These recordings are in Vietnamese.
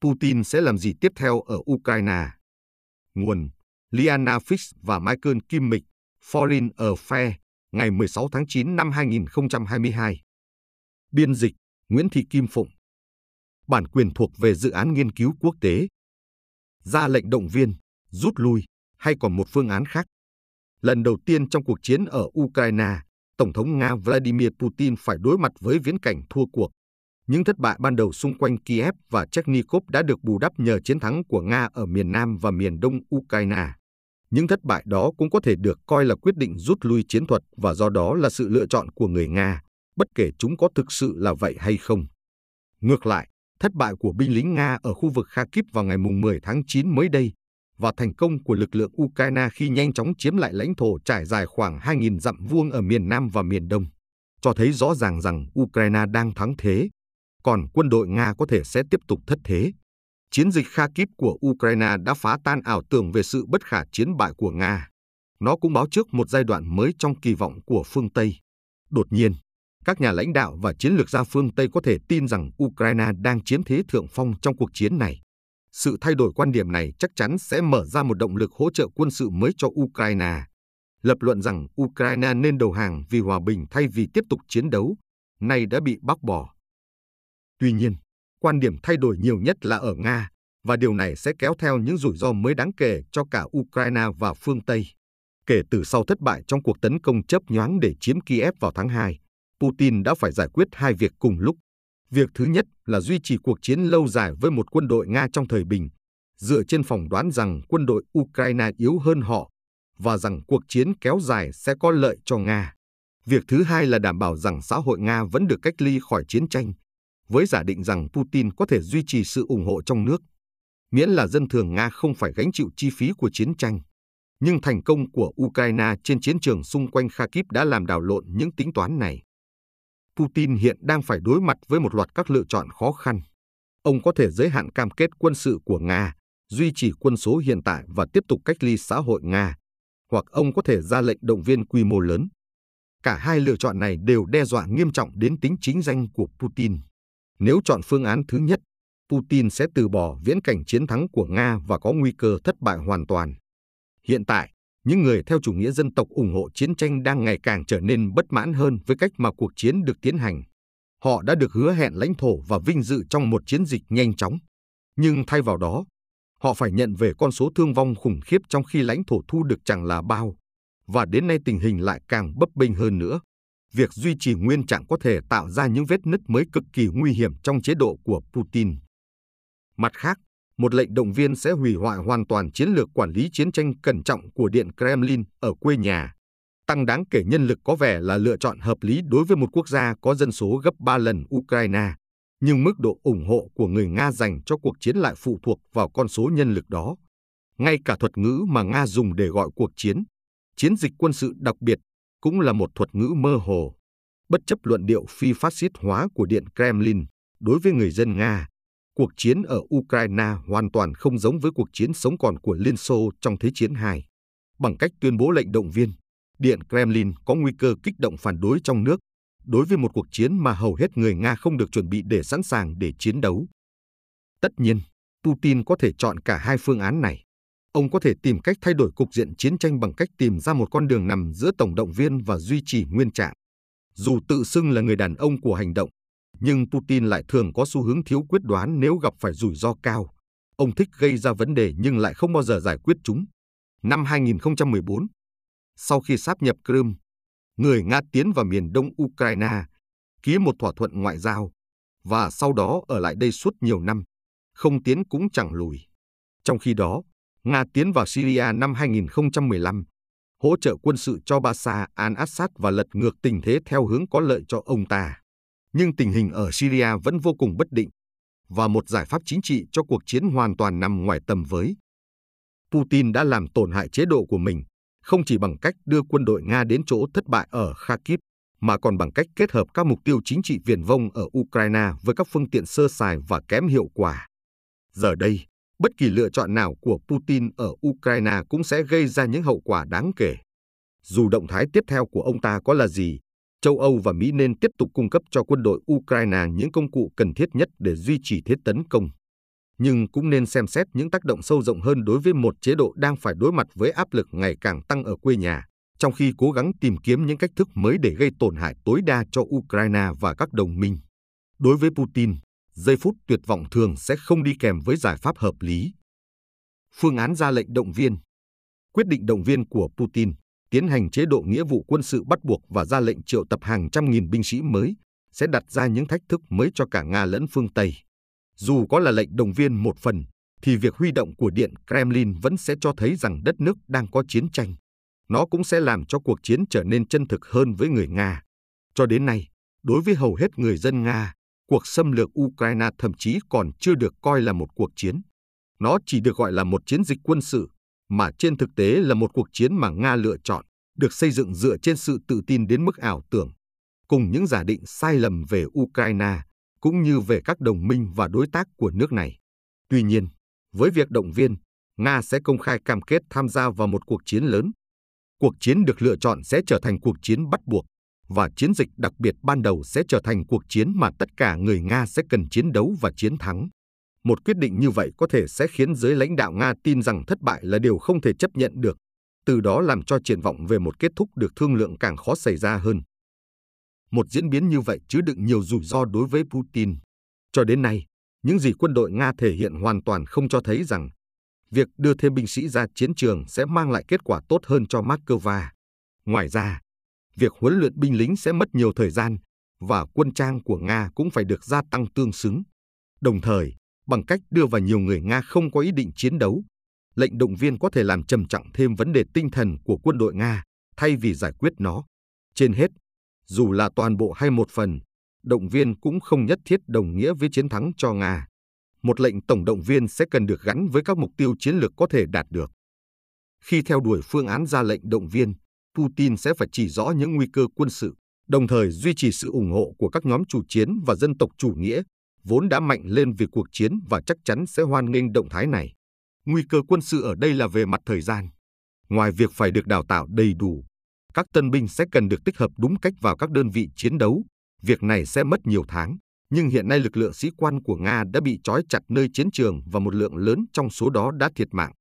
Putin sẽ làm gì tiếp theo ở Ukraine? Nguồn Liana Fix và Michael Kimmich, Foreign Affairs, ngày 16 tháng 9 năm 2022. Biên dịch Nguyễn Thị Kim Phụng. Bản quyền thuộc về dự án nghiên cứu quốc tế. Ra lệnh động viên, rút lui hay còn một phương án khác. Lần đầu tiên trong cuộc chiến ở Ukraine, Tổng thống Nga Vladimir Putin phải đối mặt với viễn cảnh thua cuộc. Những thất bại ban đầu xung quanh Kiev và Chernihiv đã được bù đắp nhờ chiến thắng của Nga ở miền Nam và miền Đông Ukraine. Những thất bại đó cũng có thể được coi là quyết định rút lui chiến thuật và do đó là sự lựa chọn của người Nga, bất kể chúng có thực sự là vậy hay không. Ngược lại, thất bại của binh lính Nga ở khu vực Kharkiv vào ngày 10 tháng 9 mới đây và thành công của lực lượng Ukraine khi nhanh chóng chiếm lại lãnh thổ trải dài khoảng 2.000 dặm vuông ở miền Nam và miền Đông, cho thấy rõ ràng rằng Ukraine đang thắng thế, còn quân đội Nga có thể sẽ tiếp tục thất thế. Chiến dịch Kharkiv của Ukraine đã phá tan ảo tưởng về sự bất khả chiến bại của Nga. Nó cũng báo trước một giai đoạn mới trong kỳ vọng của phương Tây. Đột nhiên, các nhà lãnh đạo và chiến lược gia phương Tây có thể tin rằng Ukraine đang chiếm thế thượng phong trong cuộc chiến này. Sự thay đổi quan điểm này chắc chắn sẽ mở ra một động lực hỗ trợ quân sự mới cho Ukraine. Lập luận rằng Ukraine nên đầu hàng vì hòa bình thay vì tiếp tục chiến đấu, nay đã bị bác bỏ. Tuy nhiên, quan điểm thay đổi nhiều nhất là ở Nga, và điều này sẽ kéo theo những rủi ro mới đáng kể cho cả Ukraine và phương Tây. Kể từ sau thất bại trong cuộc tấn công chấp nhoáng để chiếm Kiev vào tháng 2, Putin đã phải giải quyết hai việc cùng lúc. Việc thứ nhất là duy trì cuộc chiến lâu dài với một quân đội Nga trong thời bình, dựa trên phỏng đoán rằng quân đội Ukraine yếu hơn họ và rằng cuộc chiến kéo dài sẽ có lợi cho Nga. Việc thứ hai là đảm bảo rằng xã hội Nga vẫn được cách ly khỏi chiến tranh, với giả định rằng Putin có thể duy trì sự ủng hộ trong nước, miễn là dân thường Nga không phải gánh chịu chi phí của chiến tranh. Nhưng thành công của Ukraine trên chiến trường xung quanh Kharkiv đã làm đảo lộn những tính toán này. Putin hiện đang phải đối mặt với một loạt các lựa chọn khó khăn. Ông có thể giới hạn cam kết quân sự của Nga, duy trì quân số hiện tại và tiếp tục cách ly xã hội Nga, hoặc ông có thể ra lệnh động viên quy mô lớn. Cả hai lựa chọn này đều đe dọa nghiêm trọng đến tính chính danh của Putin. Nếu chọn phương án thứ nhất, Putin sẽ từ bỏ viễn cảnh chiến thắng của Nga và có nguy cơ thất bại hoàn toàn. Hiện tại, những người theo chủ nghĩa dân tộc ủng hộ chiến tranh đang ngày càng trở nên bất mãn hơn với cách mà cuộc chiến được tiến hành. Họ đã được hứa hẹn lãnh thổ và vinh dự trong một chiến dịch nhanh chóng. Nhưng thay vào đó, họ phải nhận về con số thương vong khủng khiếp trong khi lãnh thổ thu được chẳng là bao. Và đến nay tình hình lại càng bấp bênh hơn nữa. Việc duy trì nguyên trạng có thể tạo ra những vết nứt mới cực kỳ nguy hiểm trong chế độ của Putin. Mặt khác, một lệnh động viên sẽ hủy hoại hoàn toàn chiến lược quản lý chiến tranh cẩn trọng của Điện Kremlin ở quê nhà. Tăng đáng kể nhân lực có vẻ là lựa chọn hợp lý đối với một quốc gia có dân số gấp 3 lần Ukraine, nhưng mức độ ủng hộ của người Nga dành cho cuộc chiến lại phụ thuộc vào con số nhân lực đó. Ngay cả thuật ngữ mà Nga dùng để gọi cuộc chiến, chiến dịch quân sự đặc biệt, cũng là một thuật ngữ mơ hồ. Bất chấp luận điệu phi phát xít hóa của Điện Kremlin, đối với người dân Nga, Cuộc chiến ở Ukraine hoàn toàn không giống với cuộc chiến sống còn của Liên Xô trong Thế chiến II. Bằng cách tuyên bố lệnh động viên, Điện Kremlin có nguy cơ kích động phản đối trong nước đối với một cuộc chiến mà hầu hết người Nga không được chuẩn bị để sẵn sàng để chiến đấu. Tất nhiên, Putin có thể chọn cả hai phương án này. Ông có thể tìm cách thay đổi cục diện chiến tranh bằng cách tìm ra một con đường nằm giữa tổng động viên và duy trì nguyên trạng. Dù tự xưng là người đàn ông của hành động, nhưng Putin lại thường có xu hướng thiếu quyết đoán nếu gặp phải rủi ro cao. Ông thích gây ra vấn đề nhưng lại không bao giờ giải quyết chúng. Năm 2014, sau khi sáp nhập Crimea, người Nga tiến vào miền đông Ukraine, ký một thỏa thuận ngoại giao, và sau đó ở lại đây suốt nhiều năm, không tiến cũng chẳng lùi. Trong khi đó, Nga tiến vào Syria năm 2015, hỗ trợ quân sự cho Bashar al-Assad và lật ngược tình thế theo hướng có lợi cho ông ta nhưng tình hình ở Syria vẫn vô cùng bất định và một giải pháp chính trị cho cuộc chiến hoàn toàn nằm ngoài tầm với. Putin đã làm tổn hại chế độ của mình, không chỉ bằng cách đưa quân đội Nga đến chỗ thất bại ở Kharkiv, mà còn bằng cách kết hợp các mục tiêu chính trị viển vông ở Ukraine với các phương tiện sơ sài và kém hiệu quả. Giờ đây, bất kỳ lựa chọn nào của Putin ở Ukraine cũng sẽ gây ra những hậu quả đáng kể. Dù động thái tiếp theo của ông ta có là gì, châu Âu và Mỹ nên tiếp tục cung cấp cho quân đội Ukraine những công cụ cần thiết nhất để duy trì thế tấn công. nhưng cũng nên xem xét những tác động sâu rộng hơn đối với một chế độ đang phải đối mặt với áp lực ngày càng tăng ở quê nhà, trong khi cố gắng tìm kiếm những cách thức mới để gây tổn hại tối đa cho Ukraine và các đồng minh. Đối với Putin, giây phút tuyệt vọng thường sẽ không đi kèm với giải pháp hợp lý. Phương án ra lệnh động viên Quyết định động viên của Putin tiến hành chế độ nghĩa vụ quân sự bắt buộc và ra lệnh triệu tập hàng trăm nghìn binh sĩ mới sẽ đặt ra những thách thức mới cho cả Nga lẫn phương Tây. Dù có là lệnh động viên một phần, thì việc huy động của Điện Kremlin vẫn sẽ cho thấy rằng đất nước đang có chiến tranh. Nó cũng sẽ làm cho cuộc chiến trở nên chân thực hơn với người Nga. Cho đến nay, đối với hầu hết người dân Nga, cuộc xâm lược Ukraine thậm chí còn chưa được coi là một cuộc chiến. Nó chỉ được gọi là một chiến dịch quân sự, mà trên thực tế là một cuộc chiến mà Nga lựa chọn, được xây dựng dựa trên sự tự tin đến mức ảo tưởng. Cùng những giả định sai lầm về Ukraine, cũng như về các đồng minh và đối tác của nước này. Tuy nhiên, với việc động viên, Nga sẽ công khai cam kết tham gia vào một cuộc chiến lớn. Cuộc chiến được lựa chọn sẽ trở thành cuộc chiến bắt buộc, và chiến dịch đặc biệt ban đầu sẽ trở thành cuộc chiến mà tất cả người Nga sẽ cần chiến đấu và chiến thắng. Một quyết định như vậy có thể sẽ khiến giới lãnh đạo Nga tin rằng thất bại là điều không thể chấp nhận được, từ đó làm cho triển vọng về một kết thúc được thương lượng càng khó xảy ra hơn. Một diễn biến như vậy chứa đựng nhiều rủi ro đối với Putin. Cho đến nay, những gì quân đội Nga thể hiện hoàn toàn không cho thấy rằng việc đưa thêm binh sĩ ra chiến trường sẽ mang lại kết quả tốt hơn cho Moscow. Ngoài ra, việc huấn luyện binh lính sẽ mất nhiều thời gian và quân trang của Nga cũng phải được gia tăng tương xứng. Đồng thời, bằng cách đưa vào nhiều người Nga không có ý định chiến đấu, lệnh động viên có thể làm trầm trọng thêm vấn đề tinh thần của quân đội Nga thay vì giải quyết nó. Trên hết, dù là toàn bộ hay một phần, động viên cũng không nhất thiết đồng nghĩa với chiến thắng cho Nga. Một lệnh tổng động viên sẽ cần được gắn với các mục tiêu chiến lược có thể đạt được. Khi theo đuổi phương án ra lệnh động viên, Putin sẽ phải chỉ rõ những nguy cơ quân sự, đồng thời duy trì sự ủng hộ của các nhóm chủ chiến và dân tộc chủ nghĩa, vốn đã mạnh lên vì cuộc chiến và chắc chắn sẽ hoan nghênh động thái này. Nguy cơ quân sự ở đây là về mặt thời gian. Ngoài việc phải được đào tạo đầy đủ, các tân binh sẽ cần được tích hợp đúng cách vào các đơn vị chiến đấu. Việc này sẽ mất nhiều tháng, nhưng hiện nay lực lượng sĩ quan của Nga đã bị trói chặt nơi chiến trường và một lượng lớn trong số đó đã thiệt mạng.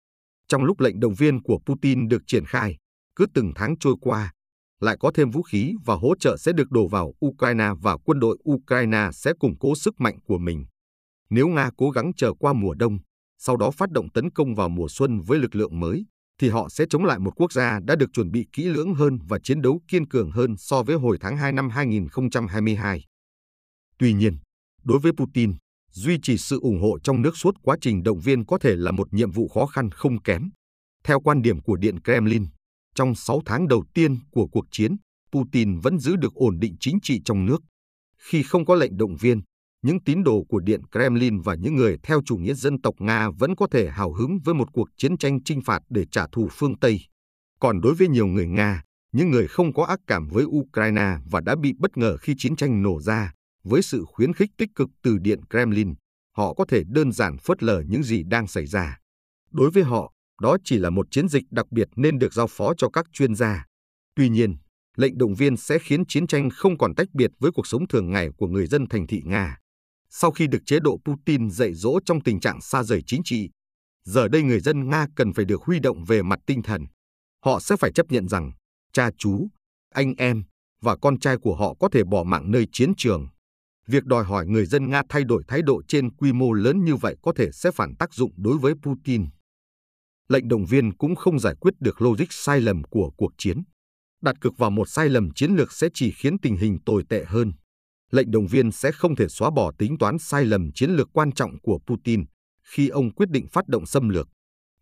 Trong lúc lệnh động viên của Putin được triển khai, cứ từng tháng trôi qua, lại có thêm vũ khí và hỗ trợ sẽ được đổ vào Ukraine và quân đội Ukraine sẽ củng cố sức mạnh của mình. Nếu Nga cố gắng chờ qua mùa đông, sau đó phát động tấn công vào mùa xuân với lực lượng mới, thì họ sẽ chống lại một quốc gia đã được chuẩn bị kỹ lưỡng hơn và chiến đấu kiên cường hơn so với hồi tháng 2 năm 2022. Tuy nhiên, đối với Putin, duy trì sự ủng hộ trong nước suốt quá trình động viên có thể là một nhiệm vụ khó khăn không kém. Theo quan điểm của Điện Kremlin, trong 6 tháng đầu tiên của cuộc chiến, Putin vẫn giữ được ổn định chính trị trong nước. Khi không có lệnh động viên, những tín đồ của Điện Kremlin và những người theo chủ nghĩa dân tộc Nga vẫn có thể hào hứng với một cuộc chiến tranh chinh phạt để trả thù phương Tây. Còn đối với nhiều người Nga, những người không có ác cảm với Ukraine và đã bị bất ngờ khi chiến tranh nổ ra, với sự khuyến khích tích cực từ Điện Kremlin, họ có thể đơn giản phớt lờ những gì đang xảy ra. Đối với họ, đó chỉ là một chiến dịch đặc biệt nên được giao phó cho các chuyên gia. Tuy nhiên, lệnh động viên sẽ khiến chiến tranh không còn tách biệt với cuộc sống thường ngày của người dân thành thị Nga. Sau khi được chế độ Putin dạy dỗ trong tình trạng xa rời chính trị, giờ đây người dân Nga cần phải được huy động về mặt tinh thần. Họ sẽ phải chấp nhận rằng cha chú, anh em và con trai của họ có thể bỏ mạng nơi chiến trường. Việc đòi hỏi người dân Nga thay đổi thái độ trên quy mô lớn như vậy có thể sẽ phản tác dụng đối với Putin. Lệnh động viên cũng không giải quyết được logic sai lầm của cuộc chiến. Đặt cực vào một sai lầm chiến lược sẽ chỉ khiến tình hình tồi tệ hơn lệnh động viên sẽ không thể xóa bỏ tính toán sai lầm chiến lược quan trọng của Putin khi ông quyết định phát động xâm lược.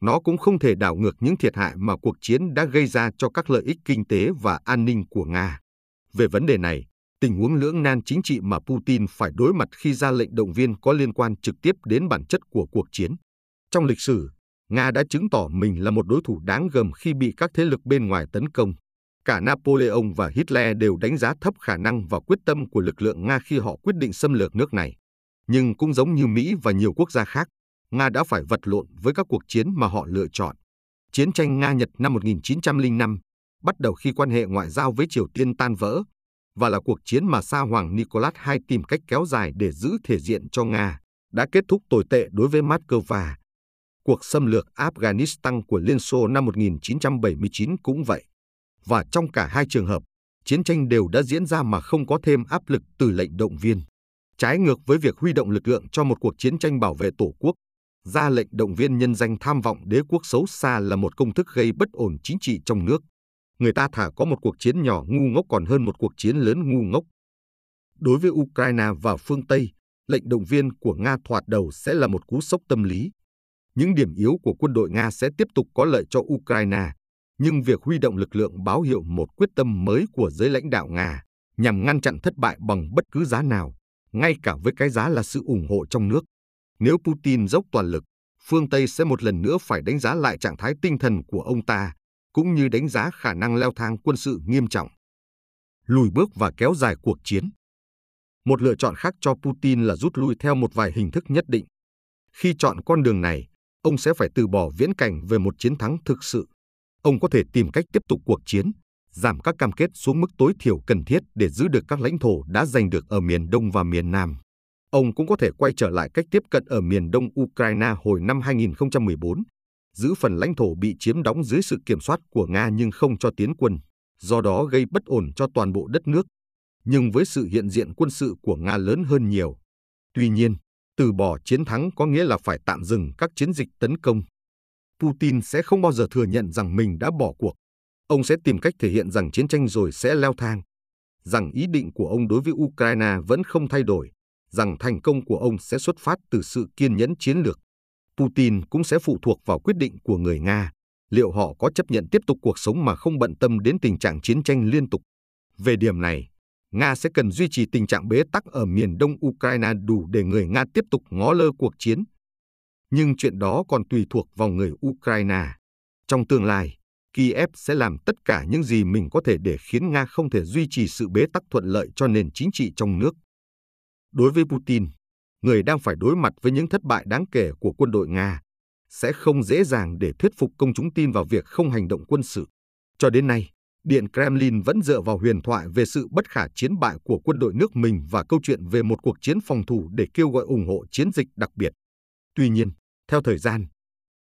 Nó cũng không thể đảo ngược những thiệt hại mà cuộc chiến đã gây ra cho các lợi ích kinh tế và an ninh của Nga. Về vấn đề này, tình huống lưỡng nan chính trị mà Putin phải đối mặt khi ra lệnh động viên có liên quan trực tiếp đến bản chất của cuộc chiến. Trong lịch sử, Nga đã chứng tỏ mình là một đối thủ đáng gờm khi bị các thế lực bên ngoài tấn công. Cả Napoleon và Hitler đều đánh giá thấp khả năng và quyết tâm của lực lượng Nga khi họ quyết định xâm lược nước này. Nhưng cũng giống như Mỹ và nhiều quốc gia khác, Nga đã phải vật lộn với các cuộc chiến mà họ lựa chọn. Chiến tranh Nga-Nhật năm 1905 bắt đầu khi quan hệ ngoại giao với Triều Tiên tan vỡ và là cuộc chiến mà Sa Hoàng Nicholas II tìm cách kéo dài để giữ thể diện cho Nga, đã kết thúc tồi tệ đối với Moscow. Cuộc xâm lược Afghanistan của Liên Xô năm 1979 cũng vậy. Và trong cả hai trường hợp, chiến tranh đều đã diễn ra mà không có thêm áp lực từ lệnh động viên. Trái ngược với việc huy động lực lượng cho một cuộc chiến tranh bảo vệ Tổ quốc, ra lệnh động viên nhân danh tham vọng đế quốc xấu xa là một công thức gây bất ổn chính trị trong nước. Người ta thả có một cuộc chiến nhỏ ngu ngốc còn hơn một cuộc chiến lớn ngu ngốc. Đối với Ukraine và phương Tây, lệnh động viên của Nga thoạt đầu sẽ là một cú sốc tâm lý. Những điểm yếu của quân đội Nga sẽ tiếp tục có lợi cho Ukraine, nhưng việc huy động lực lượng báo hiệu một quyết tâm mới của giới lãnh đạo Nga nhằm ngăn chặn thất bại bằng bất cứ giá nào, ngay cả với cái giá là sự ủng hộ trong nước. Nếu Putin dốc toàn lực, phương Tây sẽ một lần nữa phải đánh giá lại trạng thái tinh thần của ông ta, cũng như đánh giá khả năng leo thang quân sự nghiêm trọng. Lùi bước và kéo dài cuộc chiến. Một lựa chọn khác cho Putin là rút lui theo một vài hình thức nhất định. Khi chọn con đường này, ông sẽ phải từ bỏ viễn cảnh về một chiến thắng thực sự. Ông có thể tìm cách tiếp tục cuộc chiến, giảm các cam kết xuống mức tối thiểu cần thiết để giữ được các lãnh thổ đã giành được ở miền Đông và miền Nam. Ông cũng có thể quay trở lại cách tiếp cận ở miền đông Ukraine hồi năm 2014, giữ phần lãnh thổ bị chiếm đóng dưới sự kiểm soát của Nga nhưng không cho tiến quân, do đó gây bất ổn cho toàn bộ đất nước. Nhưng với sự hiện diện quân sự của Nga lớn hơn nhiều. Tuy nhiên, từ bỏ chiến thắng có nghĩa là phải tạm dừng các chiến dịch tấn công. Putin sẽ không bao giờ thừa nhận rằng mình đã bỏ cuộc. Ông sẽ tìm cách thể hiện rằng chiến tranh rồi sẽ leo thang. Rằng ý định của ông đối với Ukraine vẫn không thay đổi, rằng thành công của ông sẽ xuất phát từ sự kiên nhẫn chiến lược. Putin cũng sẽ phụ thuộc vào quyết định của người Nga, liệu họ có chấp nhận tiếp tục cuộc sống mà không bận tâm đến tình trạng chiến tranh liên tục. Về điểm này, Nga sẽ cần duy trì tình trạng bế tắc ở miền đông Ukraine đủ để người Nga tiếp tục ngó lơ cuộc chiến. Nhưng chuyện đó còn tùy thuộc vào người Ukraine. Trong tương lai, Kiev sẽ làm tất cả những gì mình có thể để khiến Nga không thể duy trì sự bế tắc thuận lợi cho nền chính trị trong nước. Đối với Putin, người đang phải đối mặt với những thất bại đáng kể của quân đội Nga, sẽ không dễ dàng để thuyết phục công chúng tin vào việc không hành động quân sự. Cho đến nay, Điện Kremlin vẫn dựa vào huyền thoại về sự bất khả chiến bại của quân đội nước mình và câu chuyện về một cuộc chiến phòng thủ để kêu gọi ủng hộ chiến dịch đặc biệt. Tuy nhiên, theo thời gian,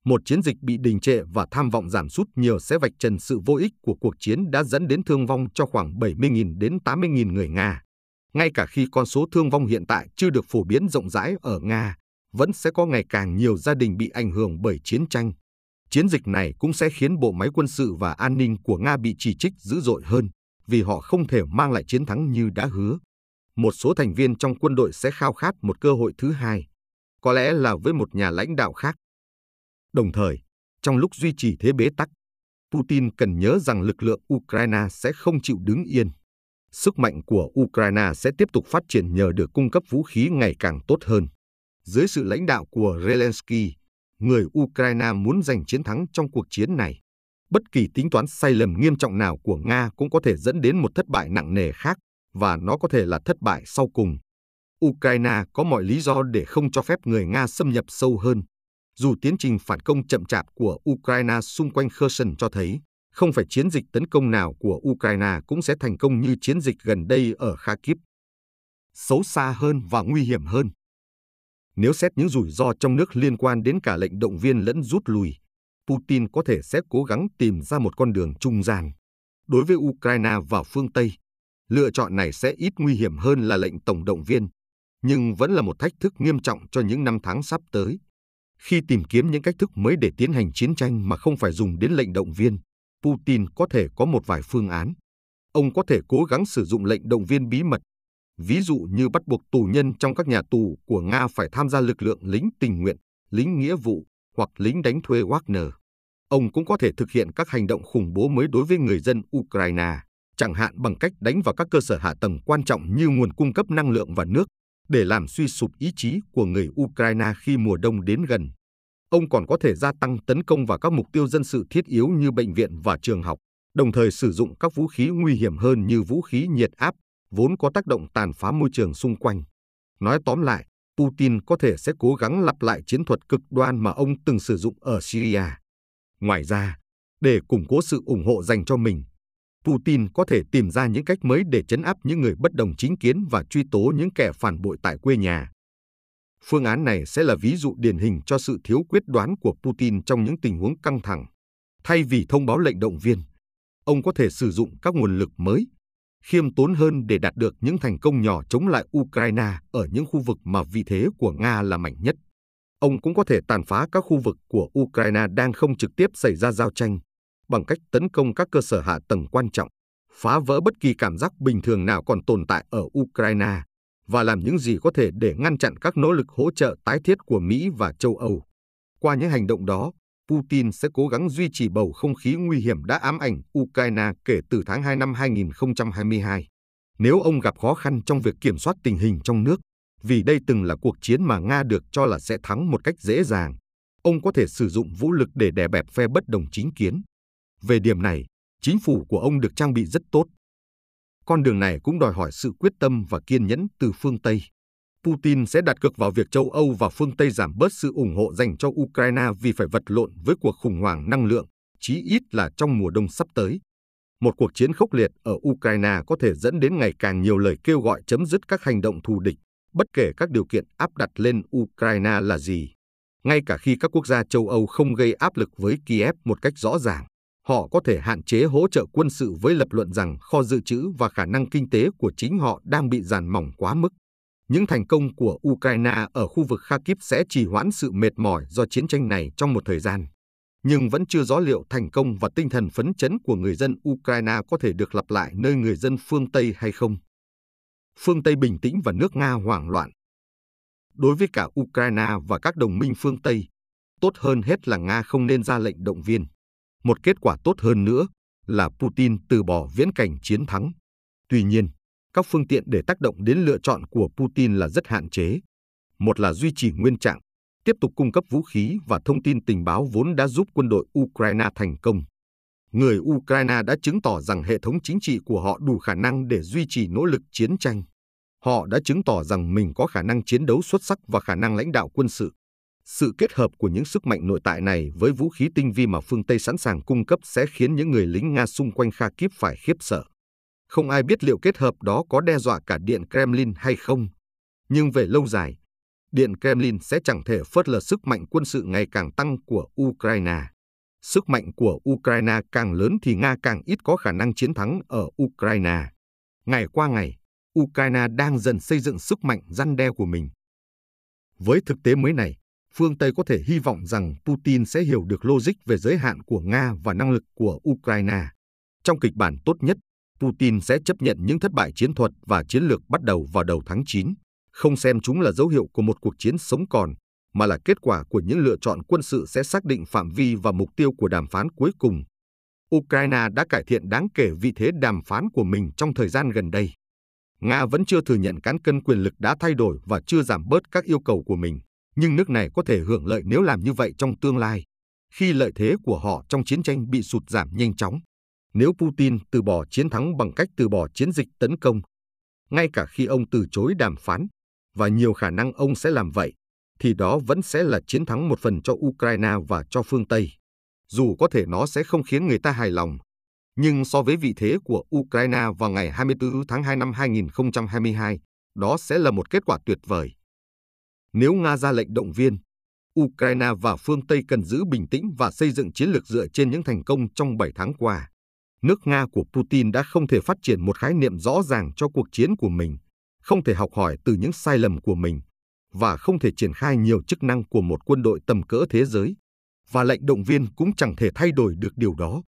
một chiến dịch bị đình trệ và tham vọng giảm sút nhiều sẽ vạch trần sự vô ích của cuộc chiến đã dẫn đến thương vong cho khoảng 70.000 đến 80.000 người Nga. Ngay cả khi con số thương vong hiện tại chưa được phổ biến rộng rãi ở Nga, vẫn sẽ có ngày càng nhiều gia đình bị ảnh hưởng bởi chiến tranh. Chiến dịch này cũng sẽ khiến bộ máy quân sự và an ninh của Nga bị chỉ trích dữ dội hơn, vì họ không thể mang lại chiến thắng như đã hứa. Một số thành viên trong quân đội sẽ khao khát một cơ hội thứ hai, có lẽ là với một nhà lãnh đạo khác. Đồng thời, trong lúc duy trì thế bế tắc, Putin cần nhớ rằng lực lượng Ukraine sẽ không chịu đứng yên sức mạnh của Ukraine sẽ tiếp tục phát triển nhờ được cung cấp vũ khí ngày càng tốt hơn. Dưới sự lãnh đạo của Zelensky, người Ukraine muốn giành chiến thắng trong cuộc chiến này. Bất kỳ tính toán sai lầm nghiêm trọng nào của Nga cũng có thể dẫn đến một thất bại nặng nề khác, và nó có thể là thất bại sau cùng. Ukraine có mọi lý do để không cho phép người Nga xâm nhập sâu hơn. Dù tiến trình phản công chậm chạp của Ukraine xung quanh Kherson cho thấy không phải chiến dịch tấn công nào của Ukraine cũng sẽ thành công như chiến dịch gần đây ở Kharkiv. Xấu xa hơn và nguy hiểm hơn. Nếu xét những rủi ro trong nước liên quan đến cả lệnh động viên lẫn rút lui, Putin có thể sẽ cố gắng tìm ra một con đường trung gian. Đối với Ukraine và phương Tây, lựa chọn này sẽ ít nguy hiểm hơn là lệnh tổng động viên, nhưng vẫn là một thách thức nghiêm trọng cho những năm tháng sắp tới. Khi tìm kiếm những cách thức mới để tiến hành chiến tranh mà không phải dùng đến lệnh động viên, Putin có thể có một vài phương án. Ông có thể cố gắng sử dụng lệnh động viên bí mật, ví dụ như bắt buộc tù nhân trong các nhà tù của Nga phải tham gia lực lượng lính tình nguyện, lính nghĩa vụ hoặc lính đánh thuê Wagner. Ông cũng có thể thực hiện các hành động khủng bố mới đối với người dân Ukraine, chẳng hạn bằng cách đánh vào các cơ sở hạ tầng quan trọng như nguồn cung cấp năng lượng và nước, để làm suy sụp ý chí của người Ukraine khi mùa đông đến gần. Ông còn có thể gia tăng tấn công vào các mục tiêu dân sự thiết yếu như bệnh viện và trường học, đồng thời sử dụng các vũ khí nguy hiểm hơn như vũ khí nhiệt áp, vốn có tác động tàn phá môi trường xung quanh. Nói tóm lại, Putin có thể sẽ cố gắng lặp lại chiến thuật cực đoan mà ông từng sử dụng ở Syria. Ngoài ra, để củng cố sự ủng hộ dành cho mình, Putin có thể tìm ra những cách mới để chấn áp những người bất đồng chính kiến và truy tố những kẻ phản bội tại quê nhà. Phương án này sẽ là ví dụ điển hình cho sự thiếu quyết đoán của Putin trong những tình huống căng thẳng. Thay vì thông báo lệnh động viên, ông có thể sử dụng các nguồn lực mới, khiêm tốn hơn để đạt được những thành công nhỏ chống lại Ukraine ở những khu vực mà vị thế của Nga là mạnh nhất. Ông cũng có thể tàn phá các khu vực của Ukraine đang không trực tiếp xảy ra giao tranh bằng cách tấn công các cơ sở hạ tầng quan trọng, phá vỡ bất kỳ cảm giác bình thường nào còn tồn tại ở Ukraine và làm những gì có thể để ngăn chặn các nỗ lực hỗ trợ tái thiết của Mỹ và châu Âu. Qua những hành động đó, Putin sẽ cố gắng duy trì bầu không khí nguy hiểm đã ám ảnh Ukraine kể từ tháng 2 năm 2022. Nếu ông gặp khó khăn trong việc kiểm soát tình hình trong nước, vì đây từng là cuộc chiến mà Nga được cho là sẽ thắng một cách dễ dàng, ông có thể sử dụng vũ lực để đè bẹp phe bất đồng chính kiến. Về điểm này, chính phủ của ông được trang bị rất tốt. Con đường này cũng đòi hỏi sự quyết tâm và kiên nhẫn từ phương Tây. Putin sẽ đặt cược vào việc châu Âu và phương Tây giảm bớt sự ủng hộ dành cho Ukraine vì phải vật lộn với cuộc khủng hoảng năng lượng, chí ít là trong mùa đông sắp tới. Một cuộc chiến khốc liệt ở Ukraine có thể dẫn đến ngày càng nhiều lời kêu gọi chấm dứt các hành động thù địch, bất kể các điều kiện áp đặt lên Ukraine là gì. Ngay cả khi các quốc gia châu Âu không gây áp lực với Kiev một cách rõ ràng, họ có thể hạn chế hỗ trợ quân sự với lập luận rằng kho dự trữ và khả năng kinh tế của chính họ đang bị giàn mỏng quá mức. Những thành công của Ukraine ở khu vực Kharkiv sẽ trì hoãn sự mệt mỏi do chiến tranh này trong một thời gian. Nhưng vẫn chưa rõ liệu thành công và tinh thần phấn chấn của người dân Ukraine có thể được lặp lại nơi người dân phương Tây hay không. Phương Tây bình tĩnh và nước Nga hoảng loạn. Đối với cả Ukraine và các đồng minh phương Tây, tốt hơn hết là Nga không nên ra lệnh động viên. Một kết quả tốt hơn nữa là Putin từ bỏ viễn cảnh chiến thắng. Tuy nhiên, các phương tiện để tác động đến lựa chọn của Putin là rất hạn chế. Một là duy trì nguyên trạng, tiếp tục cung cấp vũ khí và thông tin tình báo vốn đã giúp quân đội Ukraine thành công. Người Ukraine đã chứng tỏ rằng hệ thống chính trị của họ đủ khả năng để duy trì nỗ lực chiến tranh. Họ đã chứng tỏ rằng mình có khả năng chiến đấu xuất sắc và khả năng lãnh đạo quân sự. Sự kết hợp của những sức mạnh nội tại này với vũ khí tinh vi mà phương Tây sẵn sàng cung cấp sẽ khiến những người lính Nga xung quanh Kharkiv phải khiếp sợ. Không ai biết liệu kết hợp đó có đe dọa cả Điện Kremlin hay không. Nhưng về lâu dài, Điện Kremlin sẽ chẳng thể phớt lờ sức mạnh quân sự ngày càng tăng của Ukraine. Sức mạnh của Ukraine càng lớn thì Nga càng ít có khả năng chiến thắng ở Ukraine. Ngày qua ngày, Ukraine đang dần xây dựng sức mạnh răn đe của mình. Với thực tế mới này, phương Tây có thể hy vọng rằng Putin sẽ hiểu được logic về giới hạn của Nga và năng lực của Ukraine. Trong kịch bản tốt nhất, Putin sẽ chấp nhận những thất bại chiến thuật và chiến lược bắt đầu vào đầu tháng 9, không xem chúng là dấu hiệu của một cuộc chiến sống còn, mà là kết quả của những lựa chọn quân sự sẽ xác định phạm vi và mục tiêu của đàm phán cuối cùng. Ukraine đã cải thiện đáng kể vị thế đàm phán của mình trong thời gian gần đây. Nga vẫn chưa thừa nhận cán cân quyền lực đã thay đổi và chưa giảm bớt các yêu cầu của mình, nhưng nước này có thể hưởng lợi nếu làm như vậy trong tương lai, khi lợi thế của họ trong chiến tranh bị sụt giảm nhanh chóng. Nếu Putin từ bỏ chiến thắng bằng cách từ bỏ chiến dịch tấn công, ngay cả khi ông từ chối đàm phán, và nhiều khả năng ông sẽ làm vậy, thì đó vẫn sẽ là chiến thắng một phần cho Ukraine và cho phương Tây. Dù có thể nó sẽ không khiến người ta hài lòng, nhưng so với vị thế của Ukraine vào ngày 24 tháng 2 năm 2022, đó sẽ là một kết quả tuyệt vời. Nếu Nga ra lệnh động viên, Ukraine và phương Tây cần giữ bình tĩnh và xây dựng chiến lược dựa trên những thành công trong 7 tháng qua. Nước Nga của Putin đã không thể phát triển một khái niệm rõ ràng cho cuộc chiến của mình, không thể học hỏi từ những sai lầm của mình và không thể triển khai nhiều chức năng của một quân đội tầm cỡ thế giới. Và lệnh động viên cũng chẳng thể thay đổi được điều đó.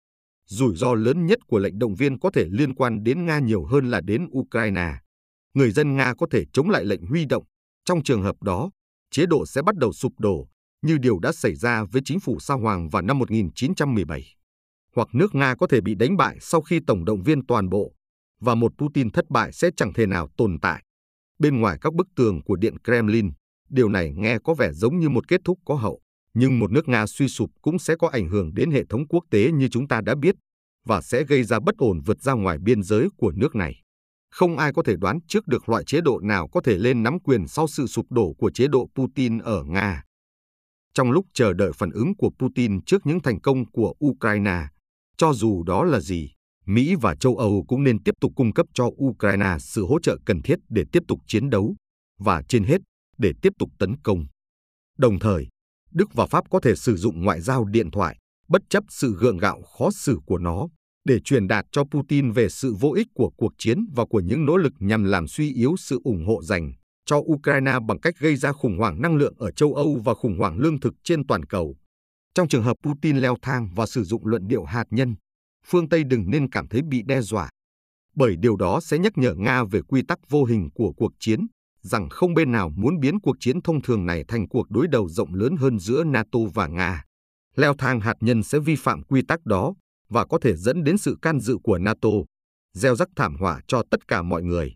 Rủi ro lớn nhất của lệnh động viên có thể liên quan đến Nga nhiều hơn là đến Ukraine. Người dân Nga có thể chống lại lệnh huy động. Trong trường hợp đó, chế độ sẽ bắt đầu sụp đổ, như điều đã xảy ra với chính phủ Sa Hoàng vào năm 1917. Hoặc nước Nga có thể bị đánh bại sau khi tổng động viên toàn bộ, và một Putin thất bại sẽ chẳng thể nào tồn tại. Bên ngoài các bức tường của Điện Kremlin, điều này nghe có vẻ giống như một kết thúc có hậu. Nhưng một nước Nga suy sụp cũng sẽ có ảnh hưởng đến hệ thống quốc tế như chúng ta đã biết và sẽ gây ra bất ổn vượt ra ngoài biên giới của nước này. Không ai có thể đoán trước được loại chế độ nào có thể lên nắm quyền sau sự sụp đổ của chế độ Putin ở Nga. Trong lúc chờ đợi phản ứng của Putin trước những thành công của Ukraine, cho dù đó là gì, Mỹ và châu Âu cũng nên tiếp tục cung cấp cho Ukraine sự hỗ trợ cần thiết để tiếp tục chiến đấu và trên hết để tiếp tục tấn công. Đồng thời, Đức và Pháp có thể sử dụng ngoại giao điện thoại, bất chấp sự gượng gạo khó xử của nó, để truyền đạt cho Putin về sự vô ích của cuộc chiến và của những nỗ lực nhằm làm suy yếu sự ủng hộ dành cho Ukraine bằng cách gây ra khủng hoảng năng lượng ở châu Âu và khủng hoảng lương thực trên toàn cầu. Trong trường hợp Putin leo thang và sử dụng luận điệu hạt nhân, phương Tây đừng nên cảm thấy bị đe dọa, bởi điều đó sẽ nhắc nhở Nga về quy tắc vô hình của cuộc chiến, rằng không bên nào muốn biến cuộc chiến thông thường này thành cuộc đối đầu rộng lớn hơn giữa NATO và Nga. Leo thang hạt nhân sẽ vi phạm quy tắc đó và có thể dẫn đến sự can dự của NATO, gieo rắc thảm họa cho tất cả mọi người.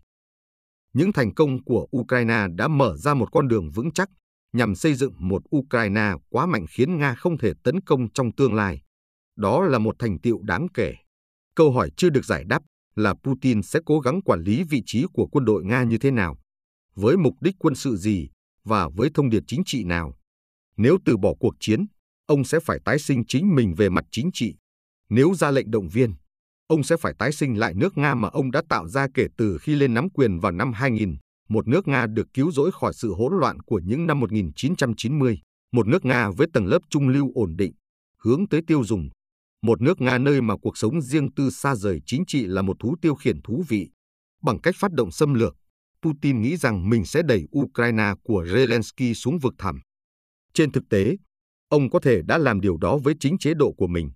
Những thành công của Ukraine đã mở ra một con đường vững chắc nhằm xây dựng một Ukraine quá mạnh khiến Nga không thể tấn công trong tương lai. Đó là một thành tiệu đáng kể. Câu hỏi chưa được giải đáp là Putin sẽ cố gắng quản lý vị trí của quân đội Nga như thế nào, với mục đích quân sự gì và với thông điệp chính trị nào. Nếu từ bỏ cuộc chiến, ông sẽ phải tái sinh chính mình về mặt chính trị. Nếu ra lệnh động viên, ông sẽ phải tái sinh lại nước Nga mà ông đã tạo ra kể từ khi lên nắm quyền vào năm 2000, một nước Nga được cứu rỗi khỏi sự hỗn loạn của những năm 1990, một nước Nga với tầng lớp trung lưu ổn định, hướng tới tiêu dùng, một nước Nga nơi mà cuộc sống riêng tư xa rời chính trị là một thú tiêu khiển thú vị. Bằng cách phát động xâm lược, Putin nghĩ rằng mình sẽ đẩy Ukraine của Zelensky xuống vực thẳm. Trên thực tế, ông có thể đã làm điều đó với chính chế độ của mình.